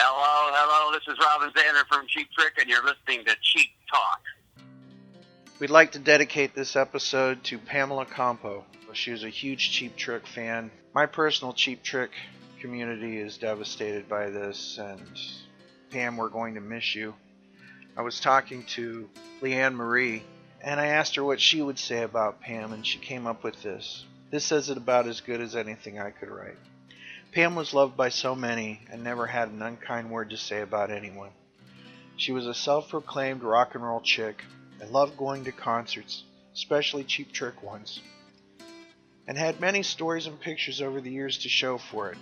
Hello, hello. This is Robin Zander from Cheap Trick, and you're listening to Cheap Talk. We'd like to dedicate this episode to Pamela Campo. She was a huge Cheap Trick fan. My personal Cheap Trick community is devastated by this, and Pam, we're going to miss you. I was talking to Leanne Marie, and I asked her what she would say about Pam, and she came up with this. This says it about as good as anything I could write. Pam was loved by so many and never had an unkind word to say about anyone. She was a self proclaimed rock and roll chick and loved going to concerts, especially cheap trick ones, and had many stories and pictures over the years to show for it.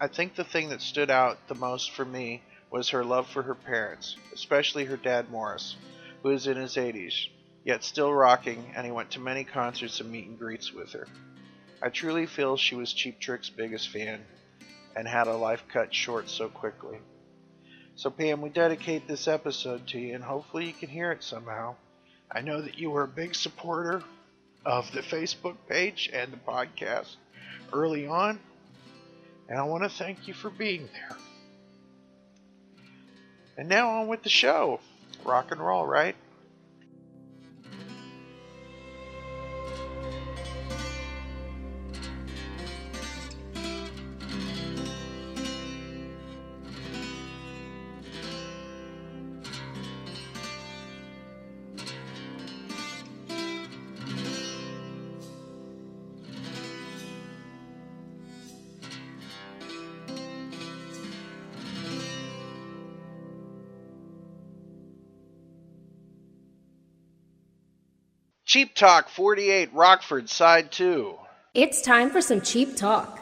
I think the thing that stood out the most for me was her love for her parents, especially her dad Morris, who is in his 80s, yet still rocking, and he went to many concerts and meet and greets with her. I truly feel she was Cheap Trick's biggest fan and had a life cut short so quickly. So, Pam, we dedicate this episode to you, and hopefully you can hear it somehow. I know that you were a big supporter of the Facebook page and the podcast early on, and I want to thank you for being there. And now on with the show. Rock and roll, right? Talk 48, Rockford, Side 2. It's time for some cheap talk.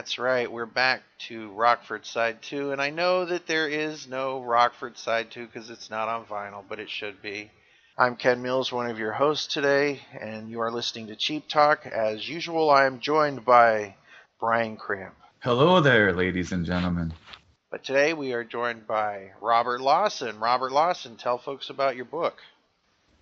That's right, we're back to Rockford Side 2, and I know that there is no Rockford Side 2 because it's not on vinyl, but it should be. I'm Ken Mills, one of your hosts today, and you are listening to Cheap Talk. As usual, I am joined by Brian Kramp. Hello there, ladies and gentlemen. But today we are joined by Robert Lawson. Robert Lawson, tell folks about your book.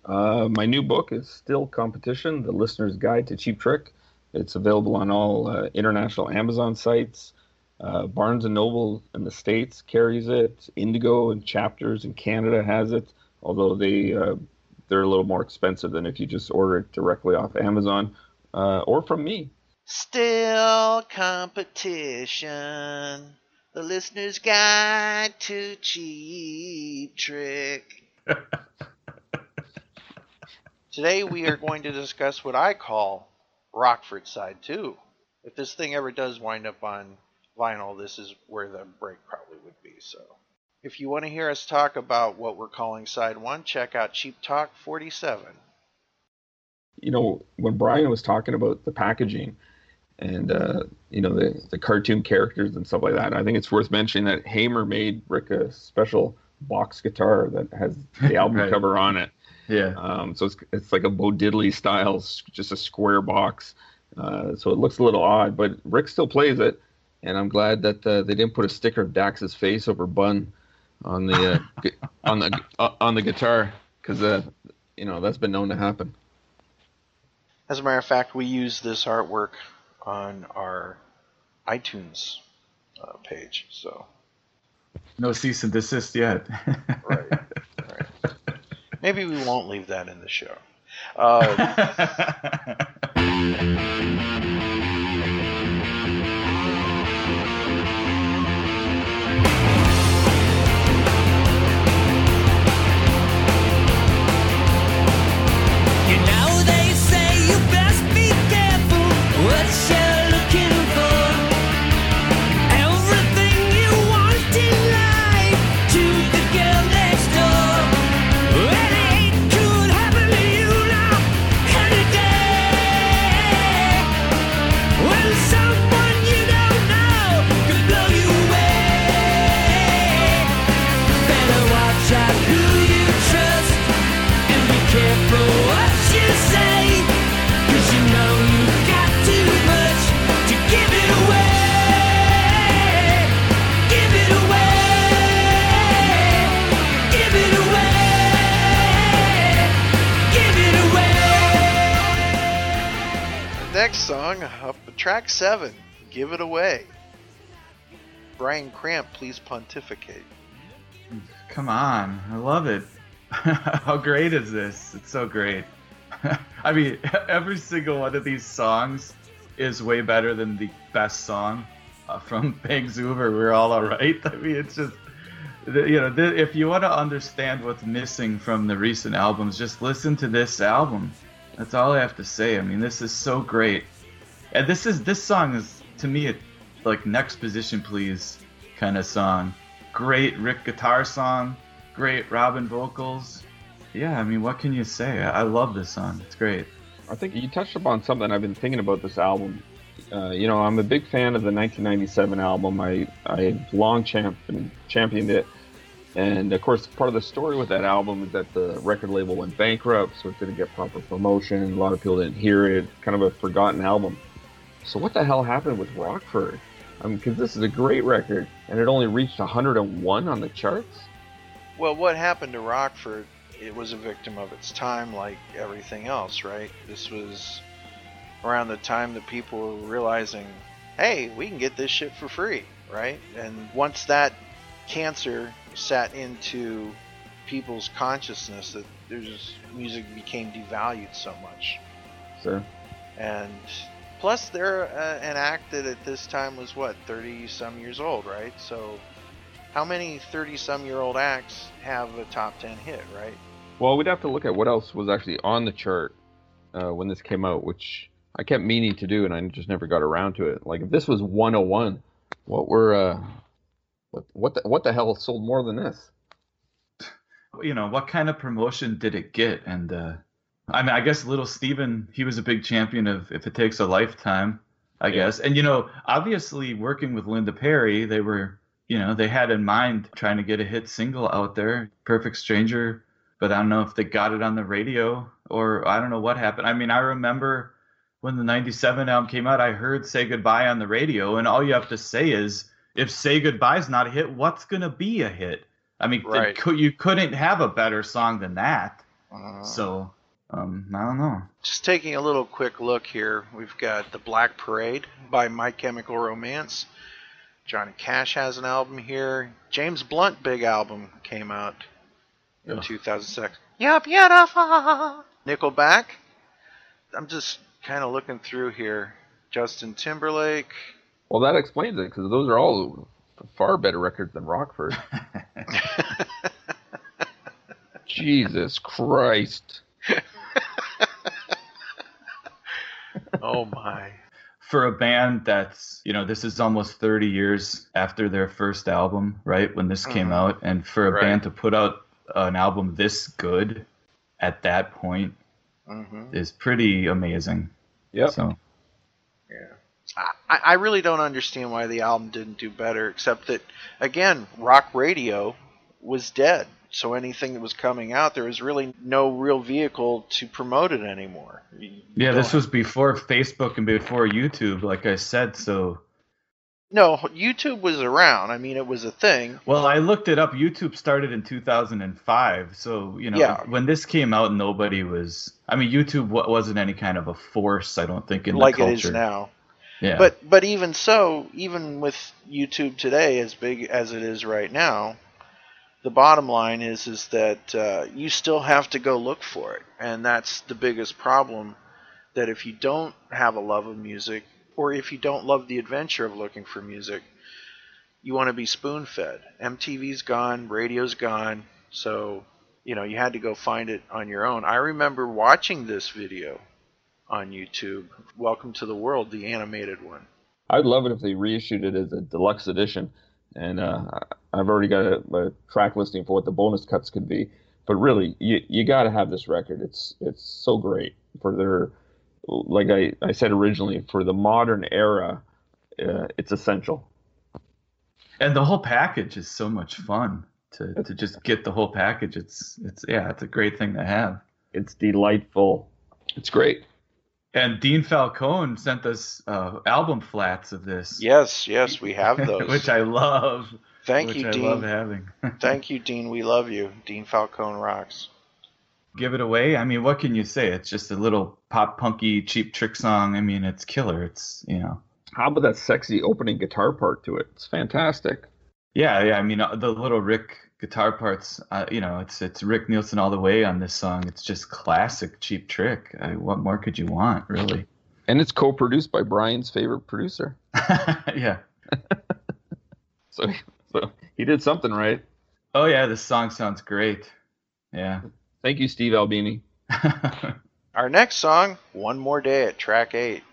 Uh, my new book is still competition, The Listener's Guide to Cheap Trick. It's available on all uh, international Amazon sites. Uh, Barnes and Noble in the states carries it. Indigo and Chapters in Canada has it, although they uh, they're a little more expensive than if you just order it directly off Amazon uh, or from me. Still competition. The listener's guide to cheap trick. Today we are going to discuss what I call Rockford Side too. If this thing ever does wind up on vinyl, this is where the break probably would be. So, if you want to hear us talk about what we're calling Side 1, check out Cheap Talk 47. you know, when Brian was talking about the packaging and uh, you know the the cartoon characters and stuff like that, I think it's worth mentioning that Hamer made Rick a special box guitar that has the album Right. cover on it. Yeah. Um, so it's it's like a Bo Diddley style, just a square box. Uh, so it looks a little odd, but Rick still plays it, and I'm glad that uh, they didn't put a sticker of Dax's face over Bun on the uh, gu- on the uh, on the guitar because uh, you know that's been known to happen. As a matter of fact, we use this artwork on our iTunes uh, page. So, No cease and desist yet. right, right. Maybe we won't leave that in the show. Um, song up track seven, "Give It Away." Brian Kramp, please pontificate. Come on, I love it. How great is this? It's so great. I mean, every single one of these songs is way better than the best song uh, from Bang Zoomer. We're all alright. I mean, it's just you know, if you want to understand what's missing from the recent albums, just listen to this album. That's all I have to say. I mean, this is so great, and this is this song is to me a like next position please kind of song. Great Rick guitar song, great Robin vocals. Yeah, I mean, what can you say? I, love this song. It's great. I think you touched upon something I've been thinking about this album. Uh, you know, I'm a big fan of the 1997 album. I I long champion, championed it, and of course, part of the story with that album is that the record label went bankrupt, so it didn't get proper promotion. A lot of people didn't hear it. Kind of a forgotten album. So what the hell happened with Rockford? I mean, because this is a great record, and it only reached 101 on the charts. Well, what happened to Rockford? It was a victim of its time, like everything else, right? This was around the time that people were realizing, hey, we can get this shit for free, right? And once that cancer sat into people's consciousness that there's music became devalued so much. Sure. And plus, they're uh, an act that at this time was what 30 some years old, right? So, how many 30 some year old acts have a top 10 hit, right? Well, we'd have to look at what else was actually on the chart uh, when this came out, which I kept meaning to do, and I just never got around to it. Like if this was 101, what were uh, what what the, what the hell sold more than this? You know, what kind of promotion did it get? And uh, I mean, I guess Little Steven, he was a big champion of If It Takes a Lifetime, I Yeah. guess. And you know, obviously working with Linda Perry, they were, you know, they had in mind trying to get a hit single out there, Perfect Stranger. But I don't know if they got it on the radio or I don't know what happened. I mean, I remember when the 97 album came out, I heard Say Goodbye on the radio, and all you have to say is, if Say Goodbye's not a hit, what's going to be a hit? I mean, Right. cou- you couldn't have a better song than that. Uh, So, um, I don't know. Just taking a little quick look here, we've got The Black Parade by My Chemical Romance. Johnny Cash has an album here. James Blunt big album came out in Ugh. 2006. You're beautiful. Nickelback. I'm just kind of looking through here. Justin Timberlake. Well, that explains it because those are all far better records than Rockford. Jesus Christ! Oh my. For a band that's, you know, this is almost 30 years after their first album, right? When this came Mhm. out. And for a Right. band to put out an album this good at that point hmm is pretty amazing. Yep. So, I, I really don't understand why the album didn't do better, except that, again, rock radio was dead. So anything that was coming out, there was really no real vehicle to promote it anymore. You yeah, this was before Facebook and before YouTube, like I said. So, no YouTube was around. I mean, it was a thing. Well, I looked it up. YouTube started in 2005, so you know Yeah. when this came out, nobody was. I mean, YouTube wasn't any kind of a force. I don't think in like the it culture. is now. Yeah. But but even so, even with YouTube today, as big as it is right now, the bottom line is is that uh, you still have to go look for it, and that's the biggest problem. That if you don't have a love of music, or if you don't love the adventure of looking for music, you want to be spoon fed. MTV's gone, radio's gone, so you know you had to go find it on your own. I remember watching this video on YouTube. Welcome to the World, the animated one. I'd love it if they reissued it as a deluxe edition. And uh, I- I've already got a, a track listing for what the bonus cuts could be. But really, you you got to have this record. It's it's so great for their, like I, I said originally, for the modern era. Uh, it's essential. and the whole package is so much fun to, to just get the whole package. It's it's yeah, it's a great thing to have. It's delightful. It's great. And Dean Falcone sent us uh, album flats of this. Yes, yes, we have those. which I love. Thank which you, I Dean. love having. Thank you, Dean. We love you. Dean Falcone rocks. give it away. I mean, what can you say? It's just a little pop punky cheap trick song. I mean, it's killer. It's you know. How about that sexy opening guitar part to it? It's fantastic. Yeah, yeah. I mean, uh, the little Rick guitar parts. Uh, you know, it's it's Rick Nielsen all the way on this song. It's just classic Cheap Trick. I, what more could you want, really? And it's co-produced by Brian's favorite producer. yeah. So, so he did something right. Oh yeah, this song sounds great. Yeah. Thank you, Steve Albini. Our next song, One More Day at track 8.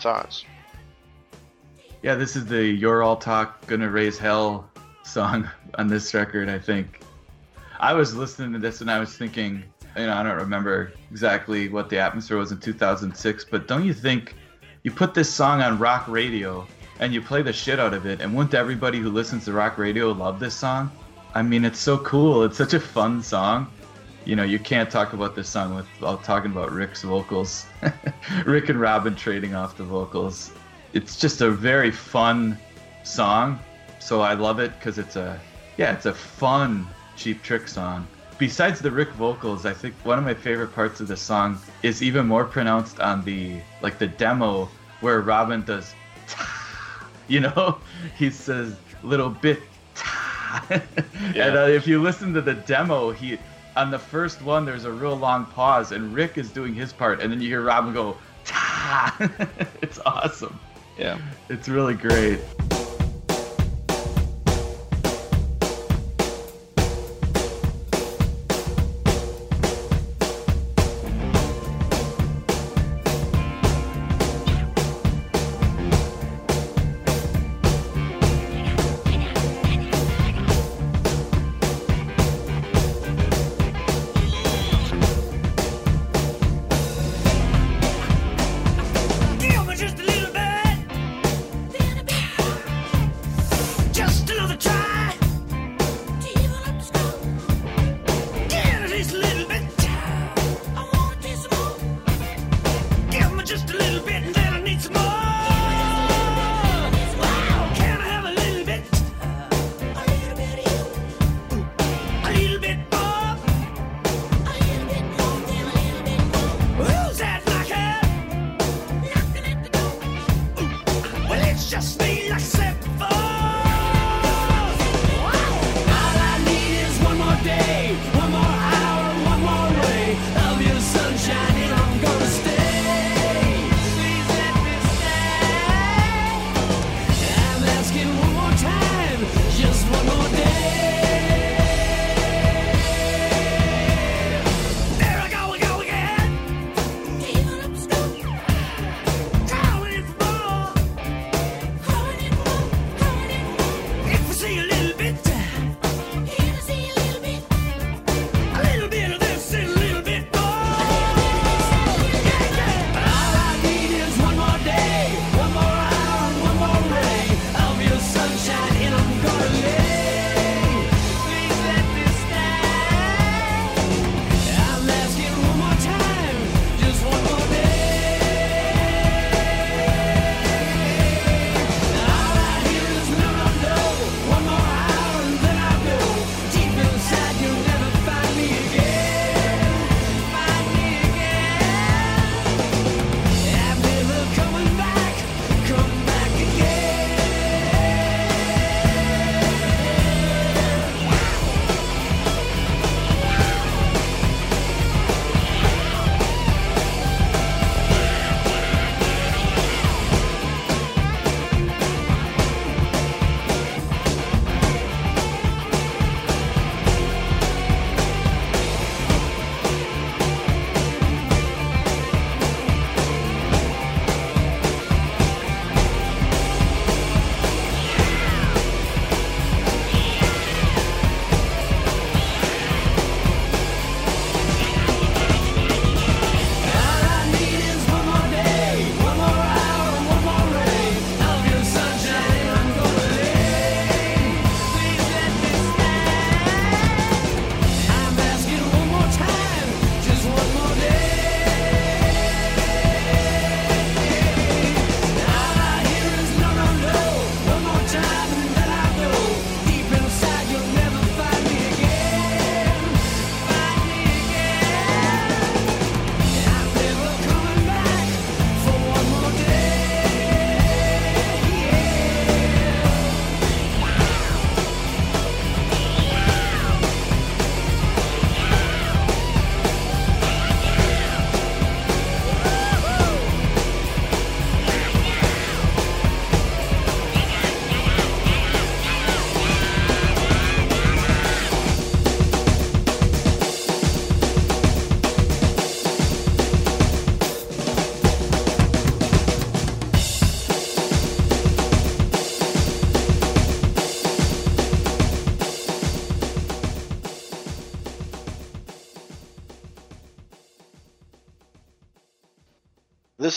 Thoughts? yeah, this is the "You're All Talk, Gonna Raise Hell" song on this record. I think. I was listening to this and I was thinking, you know, I don't remember exactly what the atmosphere was in 2006, but don't you think you put this song on rock radio and you play the shit out of it, and wouldn't everybody who listens to rock radio love this song? I mean, it's so cool. It's such a fun song. You know, you can't talk about this song without talking about Rick's vocals. Rick and Robin trading off the vocals. It's just a very fun song. So I love it because it's a, yeah, it's a fun Cheap Trick song. Besides the Rick vocals, I think one of my favorite parts of the song is even more pronounced on the, like the demo where Robin does you know he says little bit and uh, if you listen to the demo he on the first one there's a real long pause and rick is doing his part and then you hear robin go ta! It's awesome. Yeah. it's really great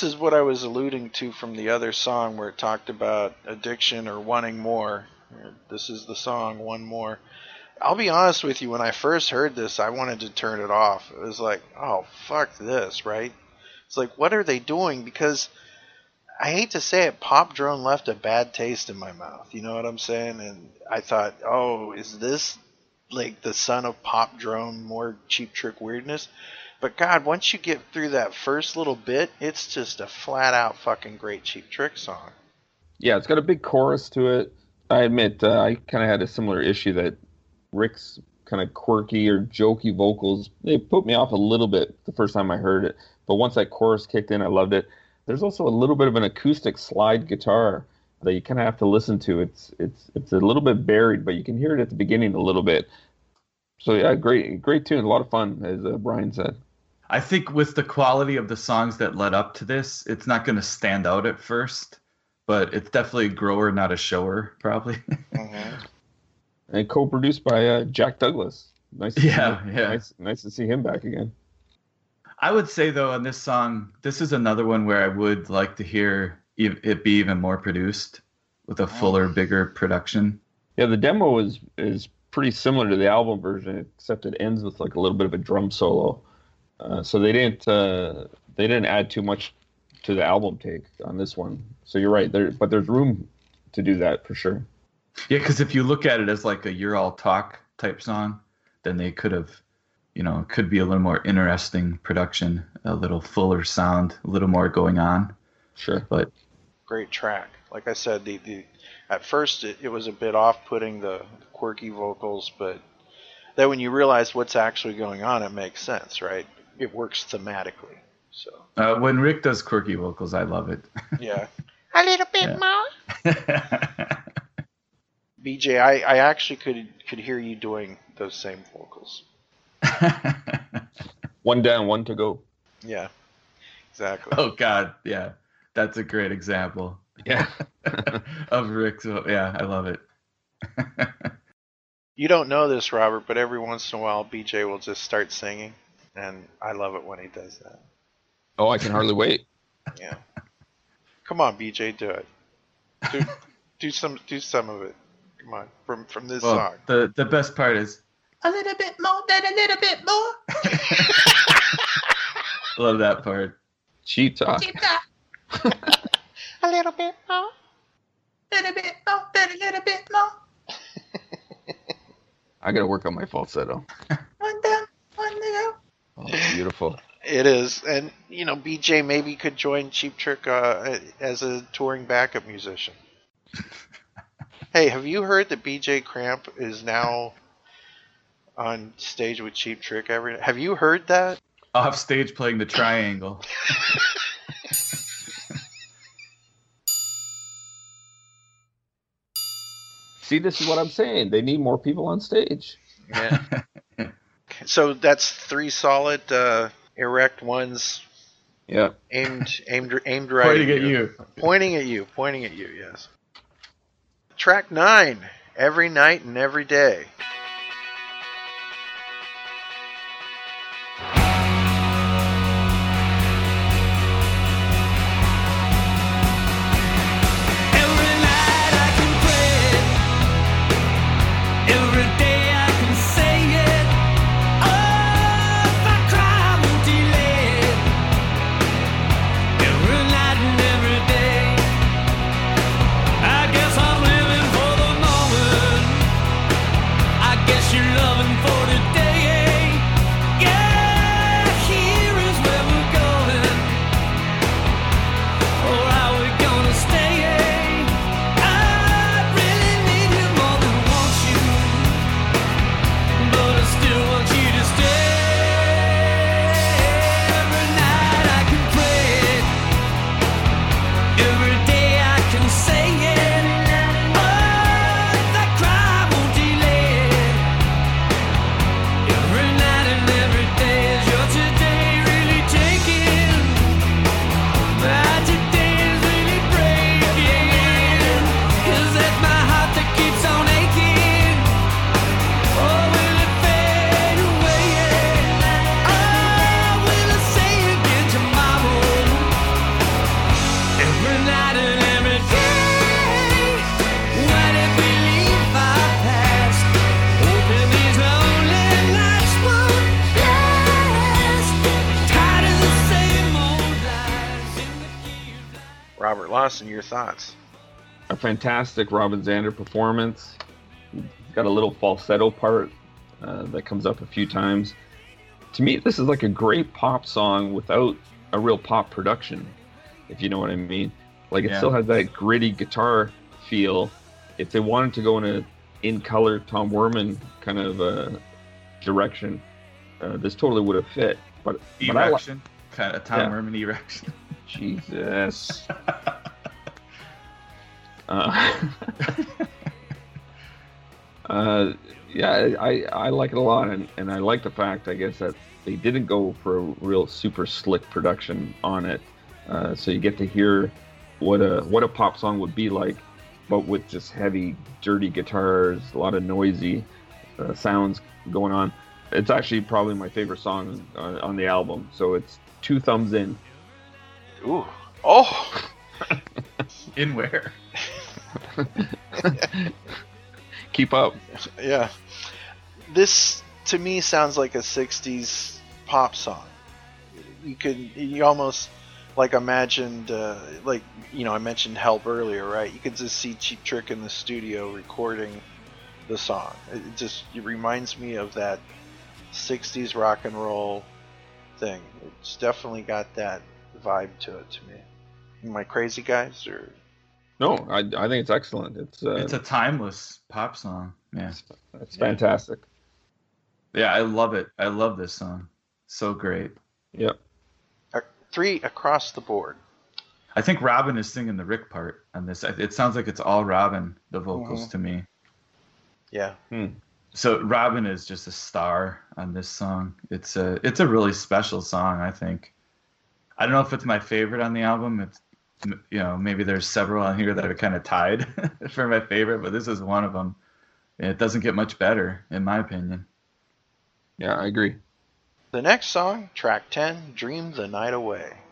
This is what I was alluding to from the other song where it talked about addiction or wanting more. This is the song, One More. I'll be honest with you, when I first heard this, I wanted to turn it off. It was like, oh, fuck this, right? It's like, what are they doing? Because I hate to say it, Pop Drone left a bad taste in my mouth. You know what I'm saying? And I thought, oh, is this like the son of Pop Drone, more cheap trick weirdness? But God, once you get through that first little bit, it's just a flat out fucking great cheap trick song. Yeah, it's got a big chorus to it. I admit, uh, I kind of had a similar issue that Rick's kind of quirky or jokey vocals, they put me off a little bit the first time I heard it. But once that chorus kicked in, I loved it. There's also a little bit of an acoustic slide guitar that you kind of have to listen to. It's it's it's a little bit buried, but you can hear it at the beginning a little bit. So yeah, great great tune, a lot of fun, as uh, Brian said. I think with the quality of the songs that led up to this, it's not going to stand out at first, but it's definitely a grower, not a shower, probably. Mm-hmm. And co-produced by uh, Jack Douglas. Nice. To Yeah, see, yeah. Nice, nice to see him back again. I would say though, on this song, this is another one where I would like to hear it be even more produced with a fuller, bigger production. Yeah, the demo is is pretty similar to the album version, except it ends with like a little bit of a drum solo. Uh, so they didn't uh, they didn't add too much to the album take on this one. So you're right there, but there's room to do that for sure. Yeah, because if you look at it as like a "You're All Talk" type song, then they could have, you know, could be a little more interesting production, a little fuller sound, a little more going on. Sure. But Great track. Like I said, the, the at first it, it was a bit off-putting the quirky vocals, but then when you realize what's actually going on, it makes sense, right? It works thematically. So uh, when Rick does quirky vocals, I love it. yeah. A little bit Yeah. more. BJ, I, I actually could could hear you doing those same vocals. One down, one to go. Yeah, exactly. oh God, yeah, that's a great example Yeah. of Rick's. Yeah, I love it. You don't know this, Robert, but every once in a while, BJ will just start singing, and I love it when he does that. oh, I can hardly wait. Yeah. Come on, BJ, do it. Do, do some do some of it. Come on, from from this Well, song. the the best part is a little bit more, than a little bit more. love that part. Cheat talk. A little bit more. little bit more, then a little bit more. I gotta work on my falsetto. One down, one to go. Oh, beautiful. It is, and you know, BJ maybe could join Cheap Trick uh, as a touring backup musician. hey, have you heard that BJ Kramp is now on stage with Cheap Trick every? Have you heard that? Off stage playing the triangle. See, this is what I'm saying. They need more people on stage. Yeah. So that's three solid uh, erect ones Yeah. aimed aimed aimed right Pointing at you. Pointing at you, pointing at you, yes. Track nine, every night and every day. Thoughts? a fantastic Robin Zander performance. He's got a little falsetto part uh, that comes up a few times. To me, this is like a great pop song without a real pop production, if you know what I mean. Like it Yeah. still has that gritty guitar feel. If they wanted to go in a in color Tom Werman kind of uh, direction, uh, this totally would have fit. But, but I like Erection. Kind of Tom Yeah. Merman erection. Jesus. uh, uh, yeah, I, I like it a lot, and, and I like the fact, I guess, that they didn't go for a real super slick production on it. Uh, so you get to hear what a what a pop song would be like, but with just heavy, dirty guitars, a lot of noisy uh, sounds going on. It's actually probably my favorite song uh, on the album. So it's two thumbs in. Ooh. Oh! In where? Keep up. Yeah. This, to me, sounds like a 60s pop song. You could, you almost, like, imagined, uh, like, you know, I mentioned Help earlier, right? You could just see Cheap Trick in the studio recording the song. It just, it reminds me of that 60s rock and roll thing. It's definitely got that vibe to it to me. Am I crazy, guys? Or No, I, I think it's excellent. It's uh, It's a timeless pop song. Yeah. it's fantastic. Yeah, I love it. I love this song. So great. Yep. uh, three across the board. I think Robin is singing the Rick part on this. It sounds like it's all Robin, the vocals Mhm. to me. Yeah. So Robin is just a star on this song. It's a it's a really special song, I think. I don't know if it's my favorite on the album. It's you know maybe there's several on here that are kind of tied for my favorite, but this is one of them. It doesn't get much better, in my opinion. Yeah, I agree. The next song, track 10, Dream the Night Away.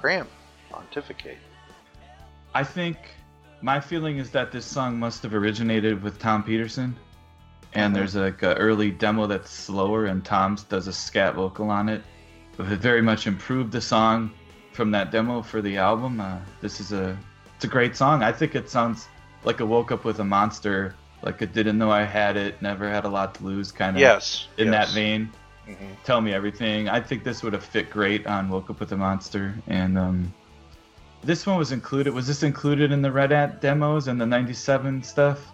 Graham, Pontificate. I think my feeling is that this song must have originated with Tom Petersson. And there's like an early demo that's slower, and Tom does a scat vocal on it. But it very much improved the song from that demo for the album. Uh, this is a it's a great song. I think it sounds like a woke up with a monster, like it didn't know I had it, never had a lot to lose, kind of Yes. in yes. that vein. Mhm. Tell me everything. I think this would have fit great on Woke Up with a Monster, and um, this one was included. Was this included in the Red Ant demos and the '97 stuff?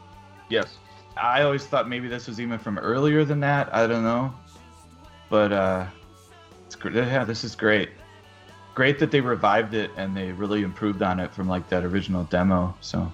Yes. I always thought maybe this was even from earlier than that. I don't know, but uh, it's great. Yeah, this is great. Great that they revived it and they really improved on it from like that original demo. So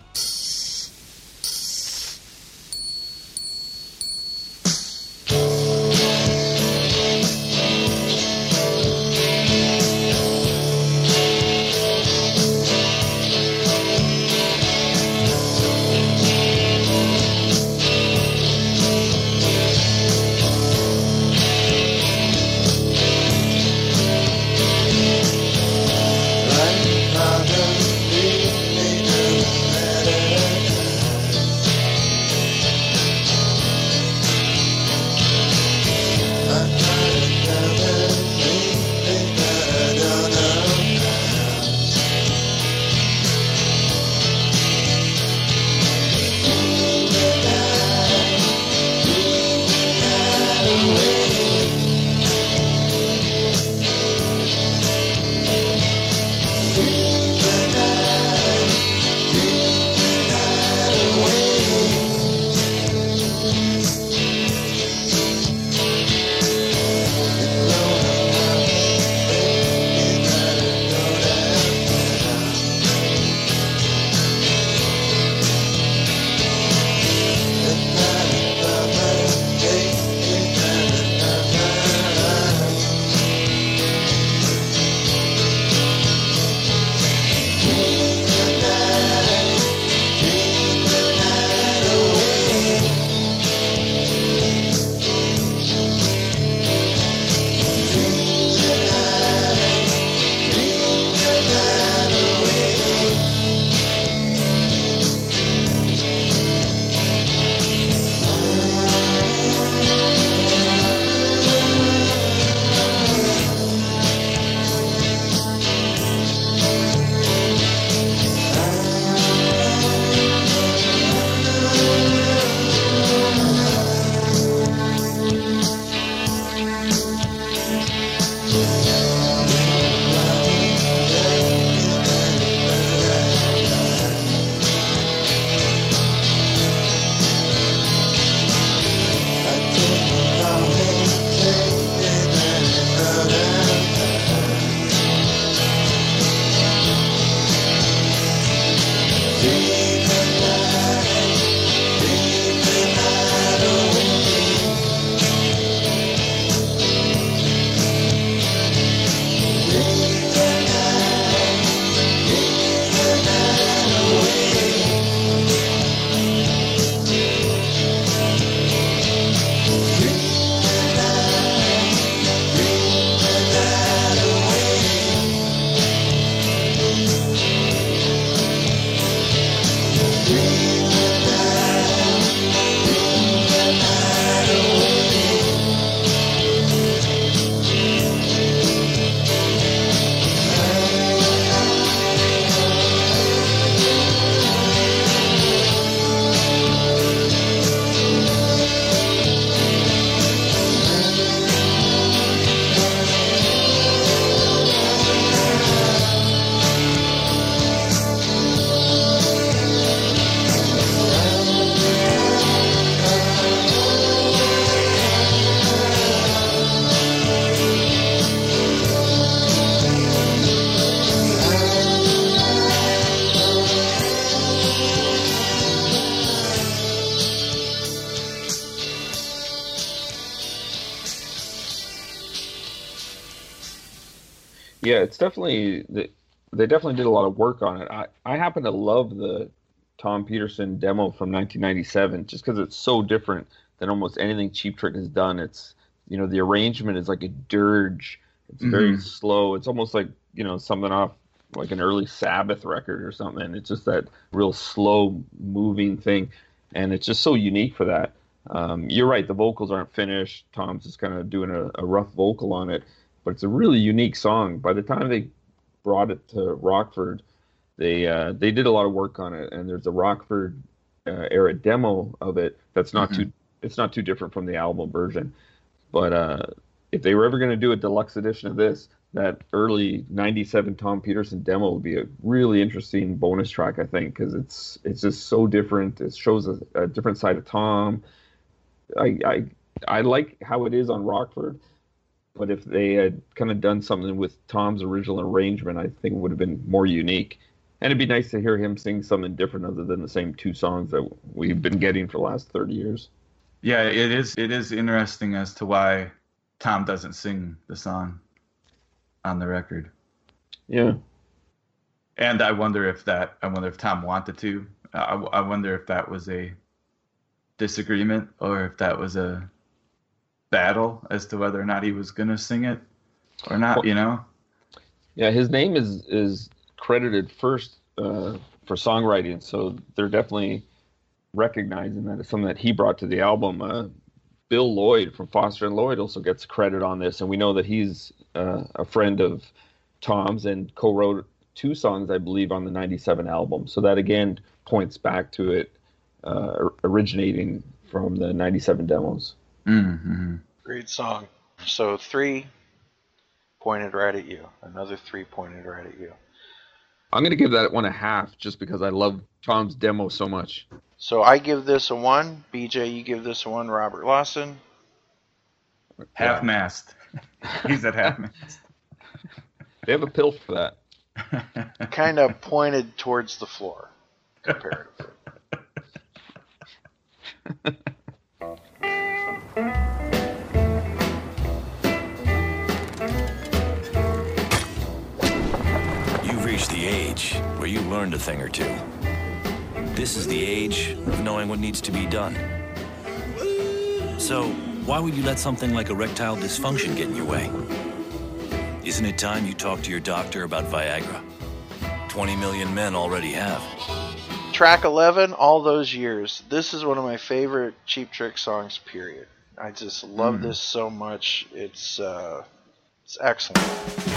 it's definitely they, they definitely did a lot of work on it. I I happen to love the Tom Petersson demo from 1997 just because it's so different than almost anything Cheap Trick has done. It's you know the arrangement is like a dirge. It's very Mhm. slow. It's almost like you know something off like an early Sabbath record or something. It's just that real slow moving thing, and it's just so unique for that. Um, you're right. The vocals aren't finished. Tom's just kind of doing a, a rough vocal on it, but it's a really unique song. By the time they brought it to Rockford, they uh, they did a lot of work on it, and there's a Rockford uh, era demo of it that's not Mhm. too it's not too different from the album version. But uh, if they were ever going to do a deluxe edition of this, that early '97 Tom Petersson demo would be a really interesting bonus track, I think, because it's it's just so different. It shows a, a different side of Tom. I, I I like how it is on Rockford, but if they had kind of done something with Tom's original arrangement, I think it would have been more unique. And it'd be nice to hear him sing something different other than the same two songs that we've been getting for the last 30 years. Yeah, it is. It is interesting as to why Tom doesn't sing the song on the record, Yeah. and I wonder if that. I wonder if Tom wanted to. I, I wonder if that was a disagreement or if that was a battle as to whether or not he was gonna sing it or not. You know. Yeah, his name is is credited first uh, for songwriting, so they're definitely recognizing that it's something that he brought to the album. Uh, Bill Lloyd from Foster and Lloyd also gets credit on this, and we know that he's uh, a friend of Tom's and co-wrote two songs, I believe, on the '97 album. So that again points back to it uh, originating from the '97 demos. Mm-hmm. Great song. So three pointed right at you. Another three pointed right at you. I'm gonna give that one a half just because I love Tom's demo so much. So I give this a one. BJ, you give this a one. Robert Lawson. Half mast. He's at half mast. They have a pill for that. Kind of pointed towards the floor, comparatively. You've reached the age where you learned a thing or two. This is the age of knowing what needs to be done. So, why would you let something like erectile dysfunction get in your way? Isn't it time you talk to your doctor about Viagra? 20 million men already have. Track 11, All Those Years. This is one of my favorite Cheap Trick songs, period. I just love Mm. this so much. It's, uh, it's excellent.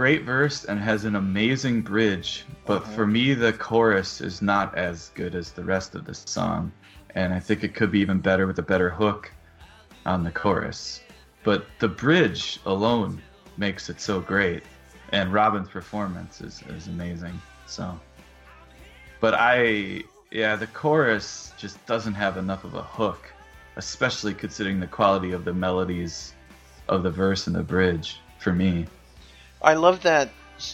Great verse and has an amazing bridge, but uh-huh. for me, the chorus is not as good as the rest of the song, and I think it could be even better with a better hook on the chorus. But the bridge alone makes it so great, and Robin's performance is, is amazing. So, but I, yeah, the chorus just doesn't have enough of a hook, especially considering the quality of the melodies of the verse and the bridge for me. I love that,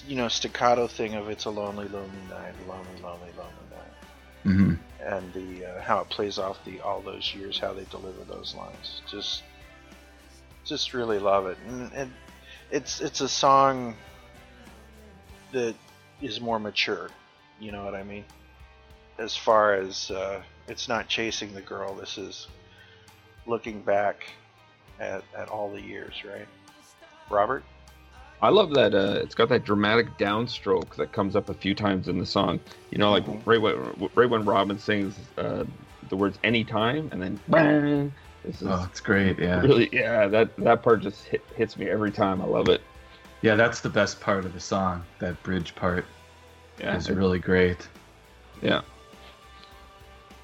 you know, staccato thing of "It's a lonely, lonely night, lonely, lonely, lonely night," hmm and the uh, how it plays off the all those years, how they deliver those lines. Just, just really love it, and, and it's it's a song that is more mature You know what I mean? As far as uh, it's not chasing the girl, this is looking back at, at all the years, right? Robert? I love that. Uh, it's got that dramatic downstroke that comes up a few times in the song. You know, like Mhm. right when right when Robin sings uh, the words "anytime" and then bang. This is Oh, it's great. Yeah. really yeah. That that part just hit, hits me every time. I love it. Yeah, that's the best part of the song. That bridge part Yeah, is really great. yeah.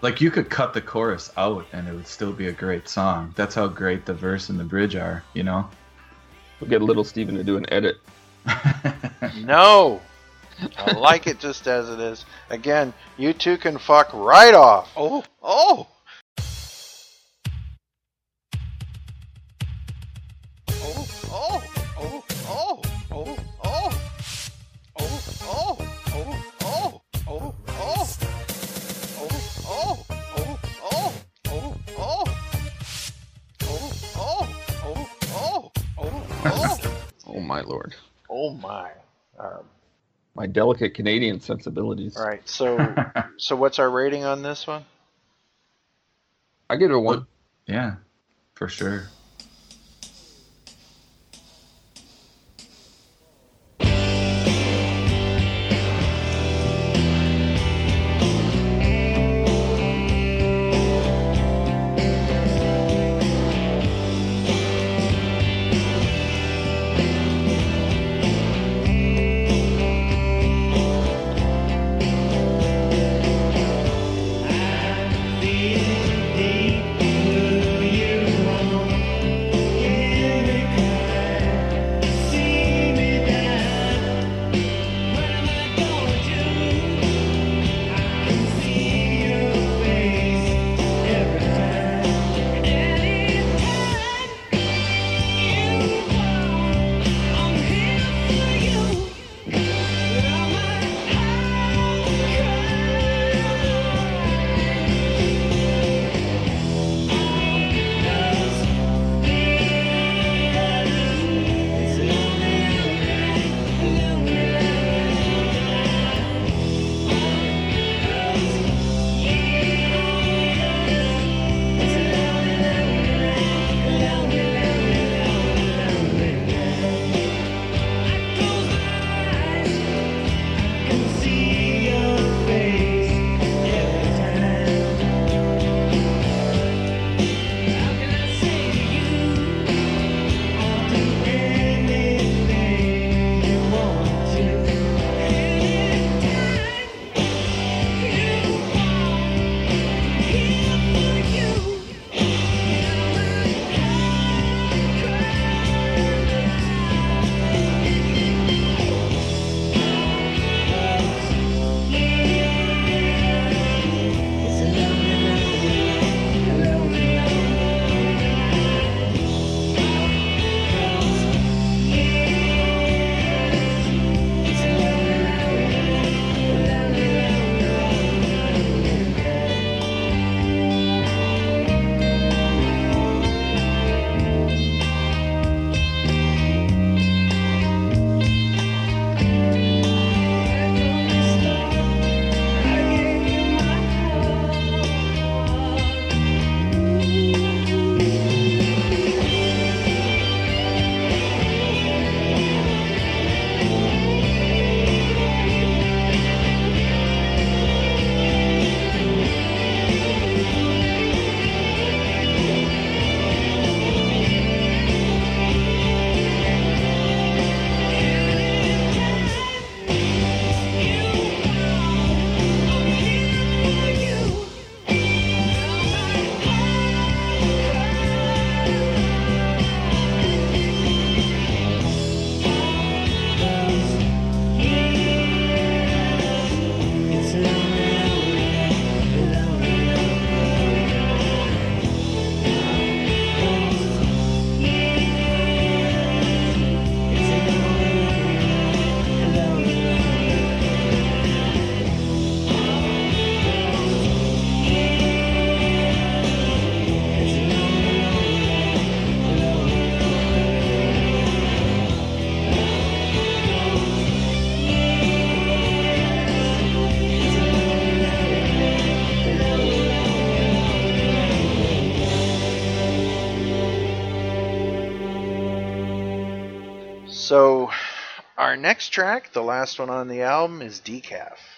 Like you could cut the chorus out and it would still be a great song. That's how great the verse and the bridge are, you know? We'll get little Steven to do an edit. No! I like it just as it is. Again, you two can fuck right off. Oh, oh! Oh, oh. My lord, Oh my. Um, my delicate Canadian sensibilities. all right, so so what's our rating on this one? I give it a one. yeah, for sure. Next track, the last one on the album, is Decaf.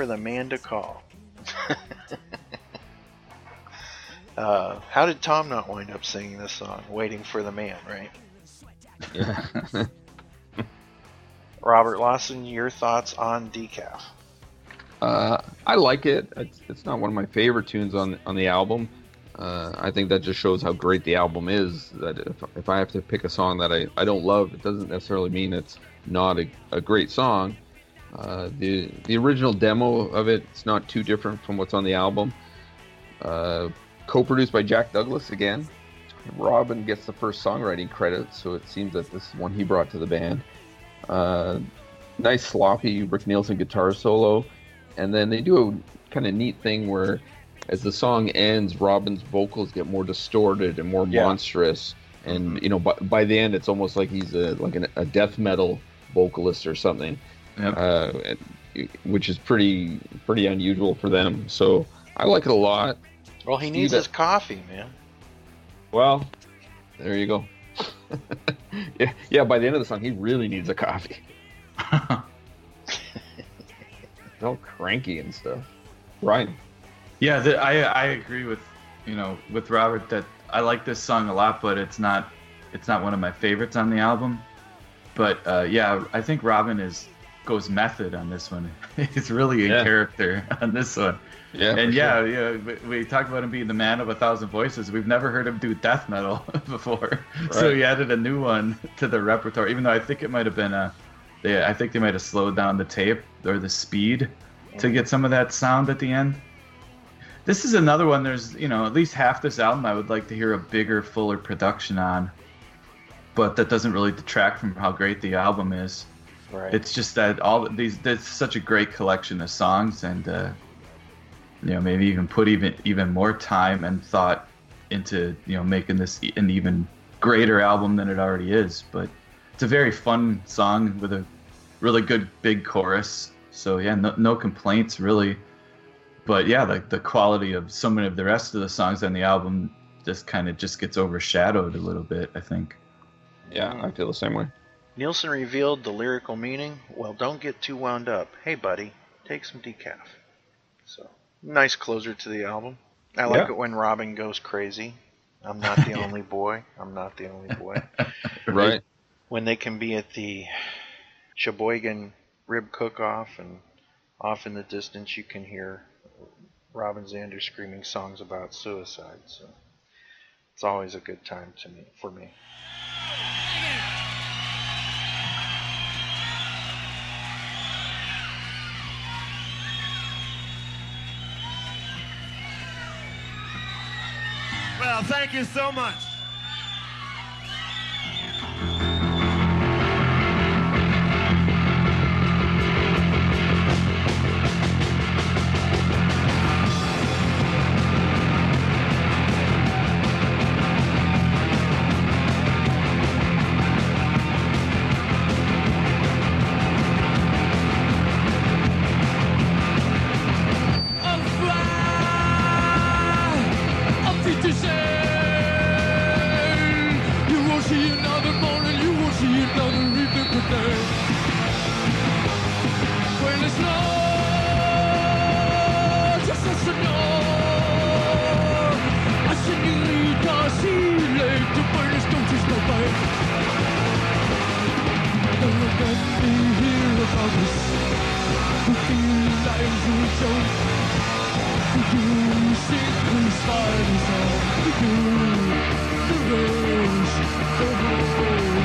For the man to call. uh, how did Tom not wind up singing this song? Waiting for the man, right? Yeah. Robert Lawson, your thoughts on Decaf? Uh, I like it. It's, it's not one of my favorite tunes on on the album. Uh, I think that just shows how great the album is. That if, if I have to pick a song that I, I don't love, it doesn't necessarily mean it's not a, a great song. Uh, the the original demo of it, it's not too different from what's on the album. Uh, co-produced by Jack Douglas again. Robin gets the first songwriting credit, so it seems that this is one he brought to the band. Uh, nice sloppy Rick Nielsen guitar solo, and then they do a kind of neat thing where, as the song ends, Robin's vocals get more distorted and more Yeah. monstrous, and you know by, by the end it's almost like he's a like an, a death metal vocalist or something, Yep. uh, and- which is pretty pretty unusual for them. So I like it a lot. Well, he Steve, needs his coffee, man. Well, there you go. yeah, yeah. By the end of the song, he really needs a coffee. He's all cranky and stuff. Right. Yeah, the, I I agree with you know with Robert that I like this song a lot, but it's not it's not one of my favorites on the album. But uh, yeah, I think Robin is goes method on this one. He's really a Yeah. character on this one. Yeah. and yeah, sure. yeah, we, we talked about him being the man of a thousand voices. We've never heard him do death metal before, so he added a new one to the repertoire. Even though I think it might have been a, they, I think they might have slowed down the tape or the speed to get some of that sound at the end. This is another one. There's you know at least half this album I would like to hear a bigger, fuller production on, but that doesn't really detract from how great the album is Right. it's just that all these there's such a great collection of songs and uh, you know maybe even put even even more time and thought into you know making this an even greater album than it already is but it's a very fun song with a really good big chorus so yeah no, no complaints really but yeah like the quality of so many of the rest of the songs on the album just kind of just gets overshadowed a little bit i think yeah, I feel the same way. Nielsen revealed the lyrical meaning. Well, don't get too wound up. Hey, buddy, take some decaf. So, nice closer to the album. I like Yeah. it when Robin goes crazy. I'm not the only boy. I'm not the only boy. Right. when they can be at the Sheboygan rib cook-off, and off in the distance you can hear Robin Zander screaming songs about suicide. So it's always a good time to me for me. Thank you so much. Own. You sing the spiders. The rose, the.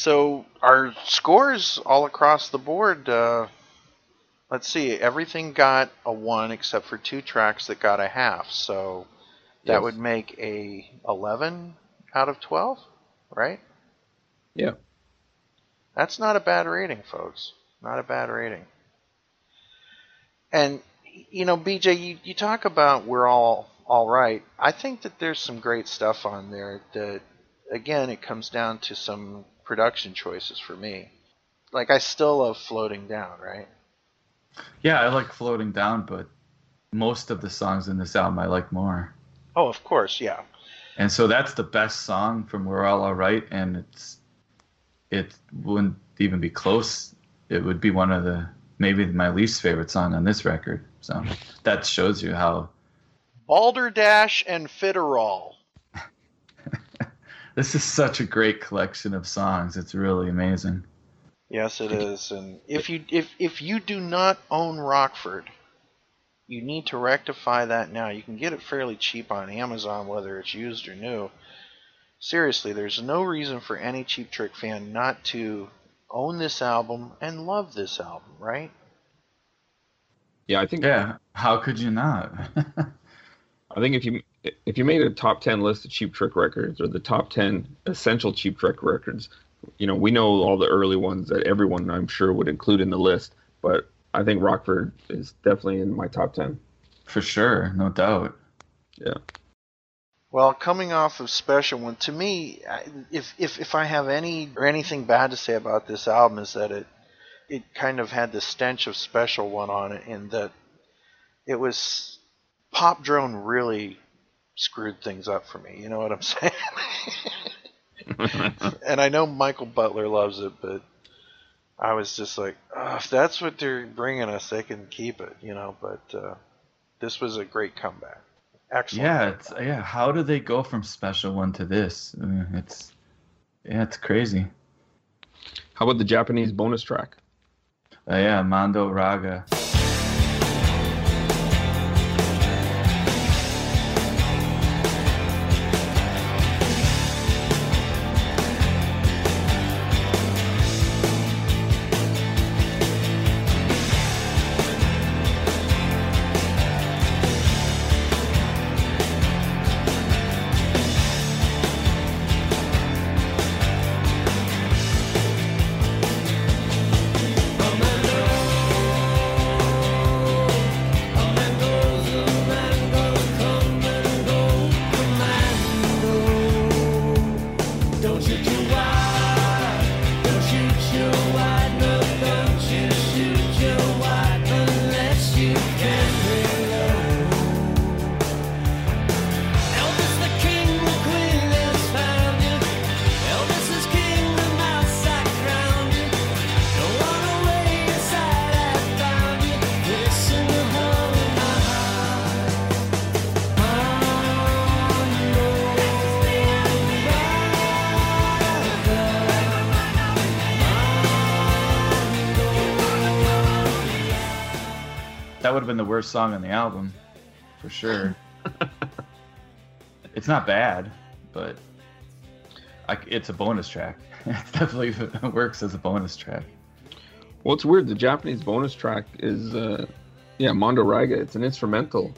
So our scores all across the board. Uh, let's see, everything got a one except for two tracks that got a half. So that Yes. would make a 11 out of 12, right? Yeah. That's not a bad rating, folks. Not a bad rating. And you know, BJ, you, you talk about we're all all right. I think that there's some great stuff on there that again it comes down to some production choices for me. Like I still love floating down, right? Yeah, I like floating down, but most of the songs in this album I like more. Oh, of course, yeah. And so that's the best song from We're All Alright, and it's it wouldn't even be close. It would be one of the maybe my least favorite song on this record. So that shows you how Balderdash and Fitterall. This is such a great collection of songs. It's really amazing. Yes, it is. And if you if if you do not own Rockford, you need to rectify that now. You can get it fairly cheap on Amazon, whether it's used or new. Seriously, there's no reason for any Cheap Trick fan not to own this album and love this album, right? Yeah, I think Yeah, how could you not? I think if you if you made a top ten list of Cheap Trick records or the top ten essential Cheap Trick records, you know we know all the early ones that everyone I'm sure would include in the list, but I think Rockford is definitely in my top ten. For sure, no doubt. Yeah. Well, coming off of Special One, to me, if if if I have any or anything bad to say about this album is that it it kind of had the stench of Special One on it, in that it was Pop Drone really screwed things up for me. You know what I'm saying? and I know Michael Butler loves it, but I was just like, "Ugh, if that's what they're bringing us, they can keep it, you know. But uh, this was a great comeback. Excellent. Yeah, it's yeah. How do they go from special one to this? Uh, It's yeah, it's crazy. How about the Japanese bonus track? Uh, yeah, Mondo Raga. Been the worst song on the album, for sure. it's not bad, but I, it's a bonus track. It definitely works as a bonus track. Well, it's weird. The Japanese bonus track is, uh, yeah, Mondo Raga. It's an instrumental,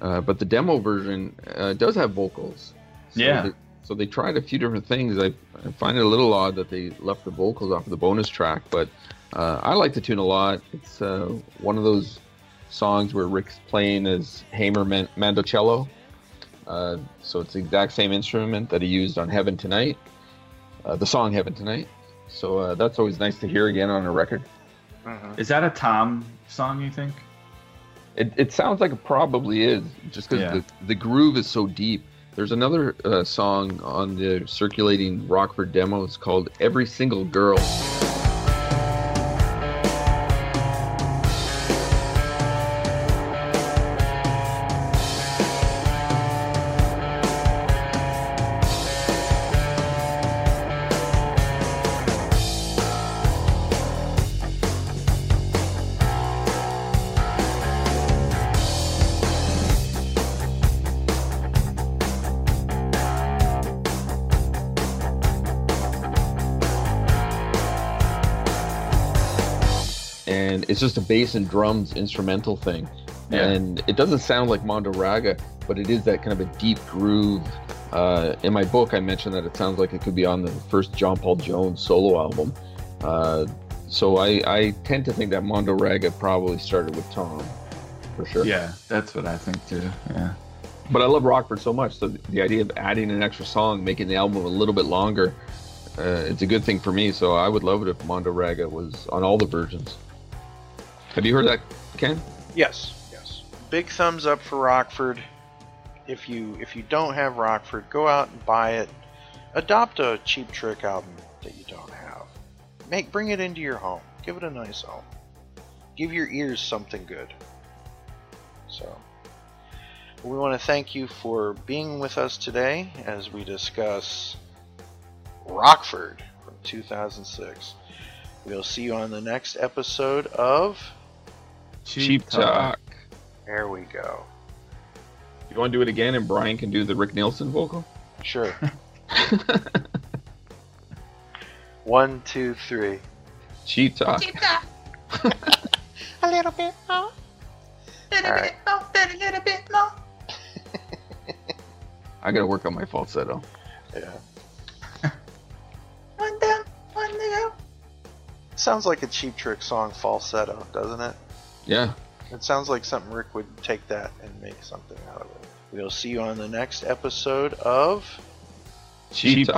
uh, but the demo version uh, does have vocals. So Yeah. They, so they tried a few different things. I, I find it a little odd that they left the vocals off of the bonus track, but uh, I like the tune a lot. It's uh, one of those songs where Rick's playing as Hamer Man- Mandocello. Uh, so it's the exact same instrument that he used on Heaven Tonight, uh, the song Heaven Tonight. So uh, that's always nice to hear again on a record. Mhm. Is that a Tom song? You think? It, it sounds like it probably is, just because Yeah. the, the groove is so deep. There's another uh, song on the circulating Rockford demo. It's called Every Single Girl. And it's just a bass and drums instrumental thing. Yeah. And it doesn't sound like Mondo Raga, but it is that kind of a deep groove. Uh, in my book, I mentioned that it sounds like it could be on the first John Paul Jones solo album. Uh, so I, I tend to think that Mondo Raga probably started with Tom, for sure. Yeah, that's what I think too. Yeah. But I love Rockford so much, so the idea of adding an extra song, making the album a little bit longer, uh, it's a good thing for me. So I would love it if Mondo Raga was on all the versions. Have you heard that, Ken? Yes, yes. Big thumbs up for Rockford. If you if you don't have Rockford, go out and buy it. Adopt a Cheap Trick album that you don't have. Make bring it into your home. Give it a nice home. Give your ears something good. So we want to thank you for being with us today as we discuss Rockford from 2006. We'll see you on the next episode of Cheap Talk. There we go. You want to do it again, and Brian can do the Rick Nielsen vocal? Sure. One, two, three. Cheap Talk. A little bit more. A Little All bit more. A little bit more. I gotta work on my falsetto. Yeah. One down, one to go. Sounds like a cheap trick song falsetto, doesn't it? Yeah. It sounds like something Rick would take that and make something out of it. We'll see you on the next episode of Cheap,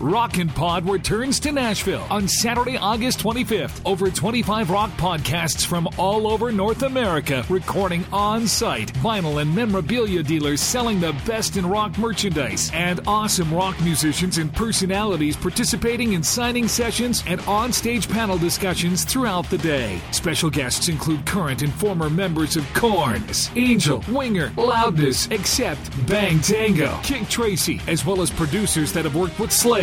Rockin' Pod returns to Nashville on Saturday, August 25th. Over 25 rock podcasts from all over North America recording on site. Vinyl and memorabilia dealers selling the best in rock merchandise. And awesome rock musicians and personalities participating in signing sessions and on stage panel discussions throughout the day. Special guests include current and former members of Korn, Angel, Winger, Loudness, Accept, Bang Tango, Kik Tracee, as well as producers that have worked with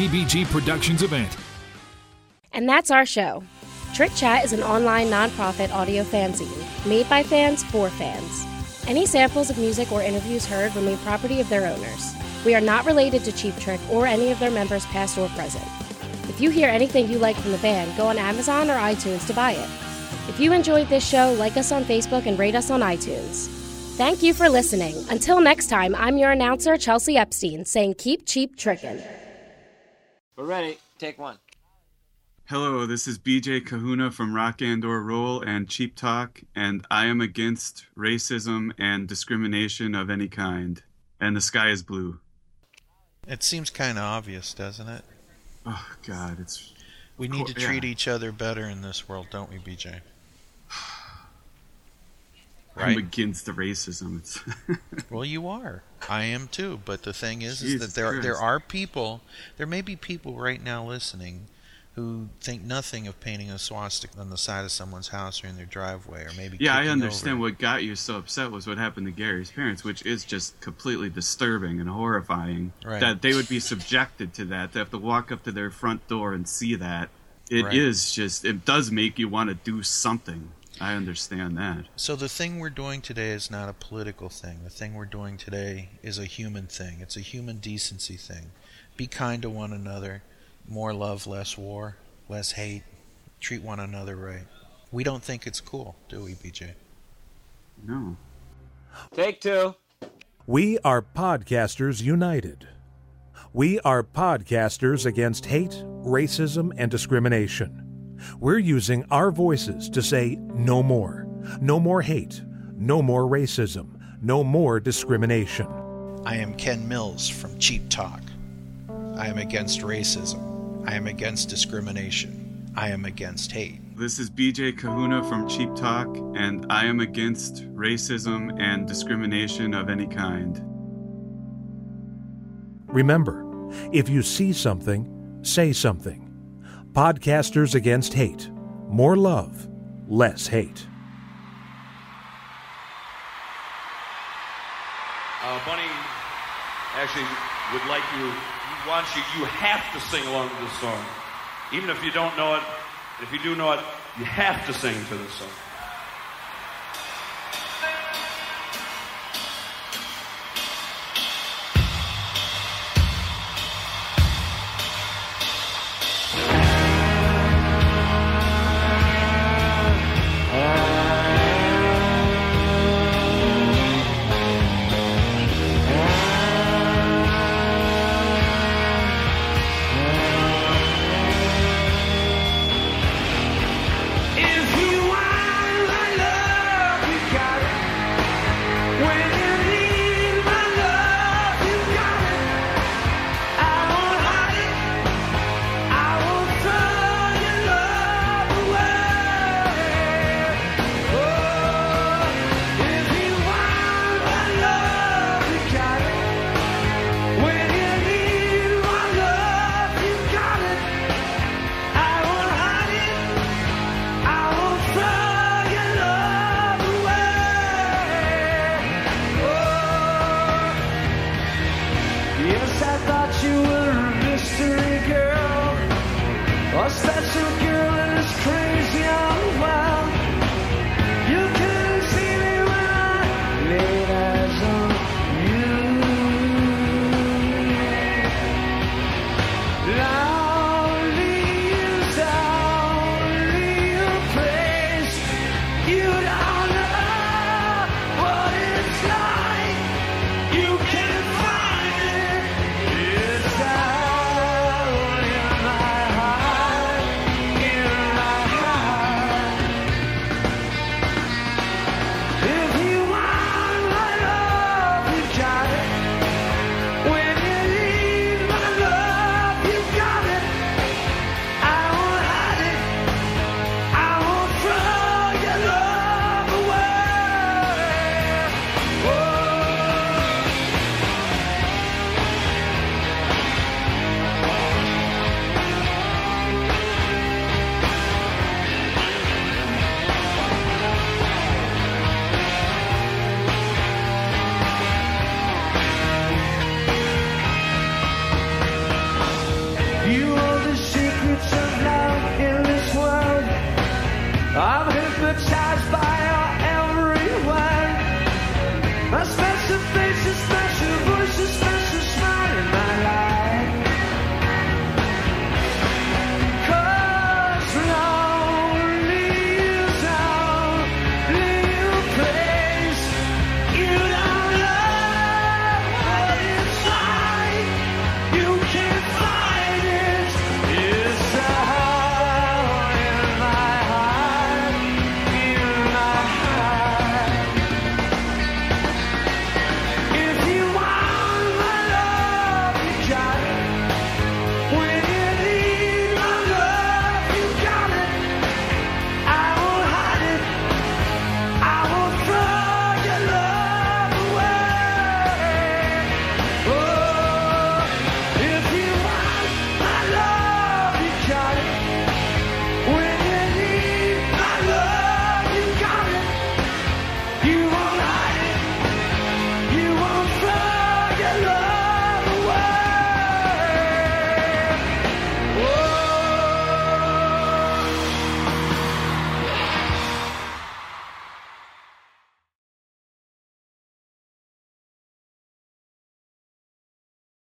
DBG Productions event. And that's our show. Trick Chat is an online nonprofit audio fanzine made by fans for fans. Any samples of music or interviews heard remain property of their owners. We are not related to Cheap Trick or any of their members, past or present. If you hear anything you like from the band, go on Amazon or iTunes to buy it. If you enjoyed this show, like us on Facebook and rate us on iTunes. Thank you for listening. Until next time, I'm your announcer, Chelsea Epstein, saying keep cheap trickin'. We're ready. Take one. Hello, this is BJ Kahuna from Rock and or Roll and Cheap Talk, and I am against racism and discrimination of any kind. And the sky is blue. It seems kind of obvious, doesn't it? Oh God, it's. We need to Yeah. treat each other better in this world, don't we, BJ? I'm against the racism. Well, you are. I am too. But the thing is, is that there there are people. There may be people right now listening who think nothing of painting a swastika on the side of someone's house or in their driveway, or maybe yeah, I understand over. what got you so upset was what happened to Gary's parents, which is just completely disturbing and horrifying. Right. That they would be subjected to that. To have to walk up to their front door and see that. It is Right. just. It does make you want to do something. I understand that. So the thing we're doing today is not a political thing. The thing we're doing today is a human thing. It's a human decency thing. Be kind to one another. More love, less war, less hate. Treat one another right. We don't think it's cool, do we, BJ? No. Take two. We are Podcasters United. We are podcasters against hate, racism, and discrimination. We're using our voices to say no more. No more hate. No more racism. No more discrimination. I am Ken Mills from Cheap Talk. I am against racism. I am against discrimination. I am against hate. This is BJ Kahuna from Cheap Talk, and I am against racism and discrimination of any kind. Remember, if you see something, say something. Podcasters Against Hate. More love, less hate. Uh, Bunny actually would like you, wants you, you have to sing along to this song. Even if you don't know it, if you do know it, you have to sing to this song.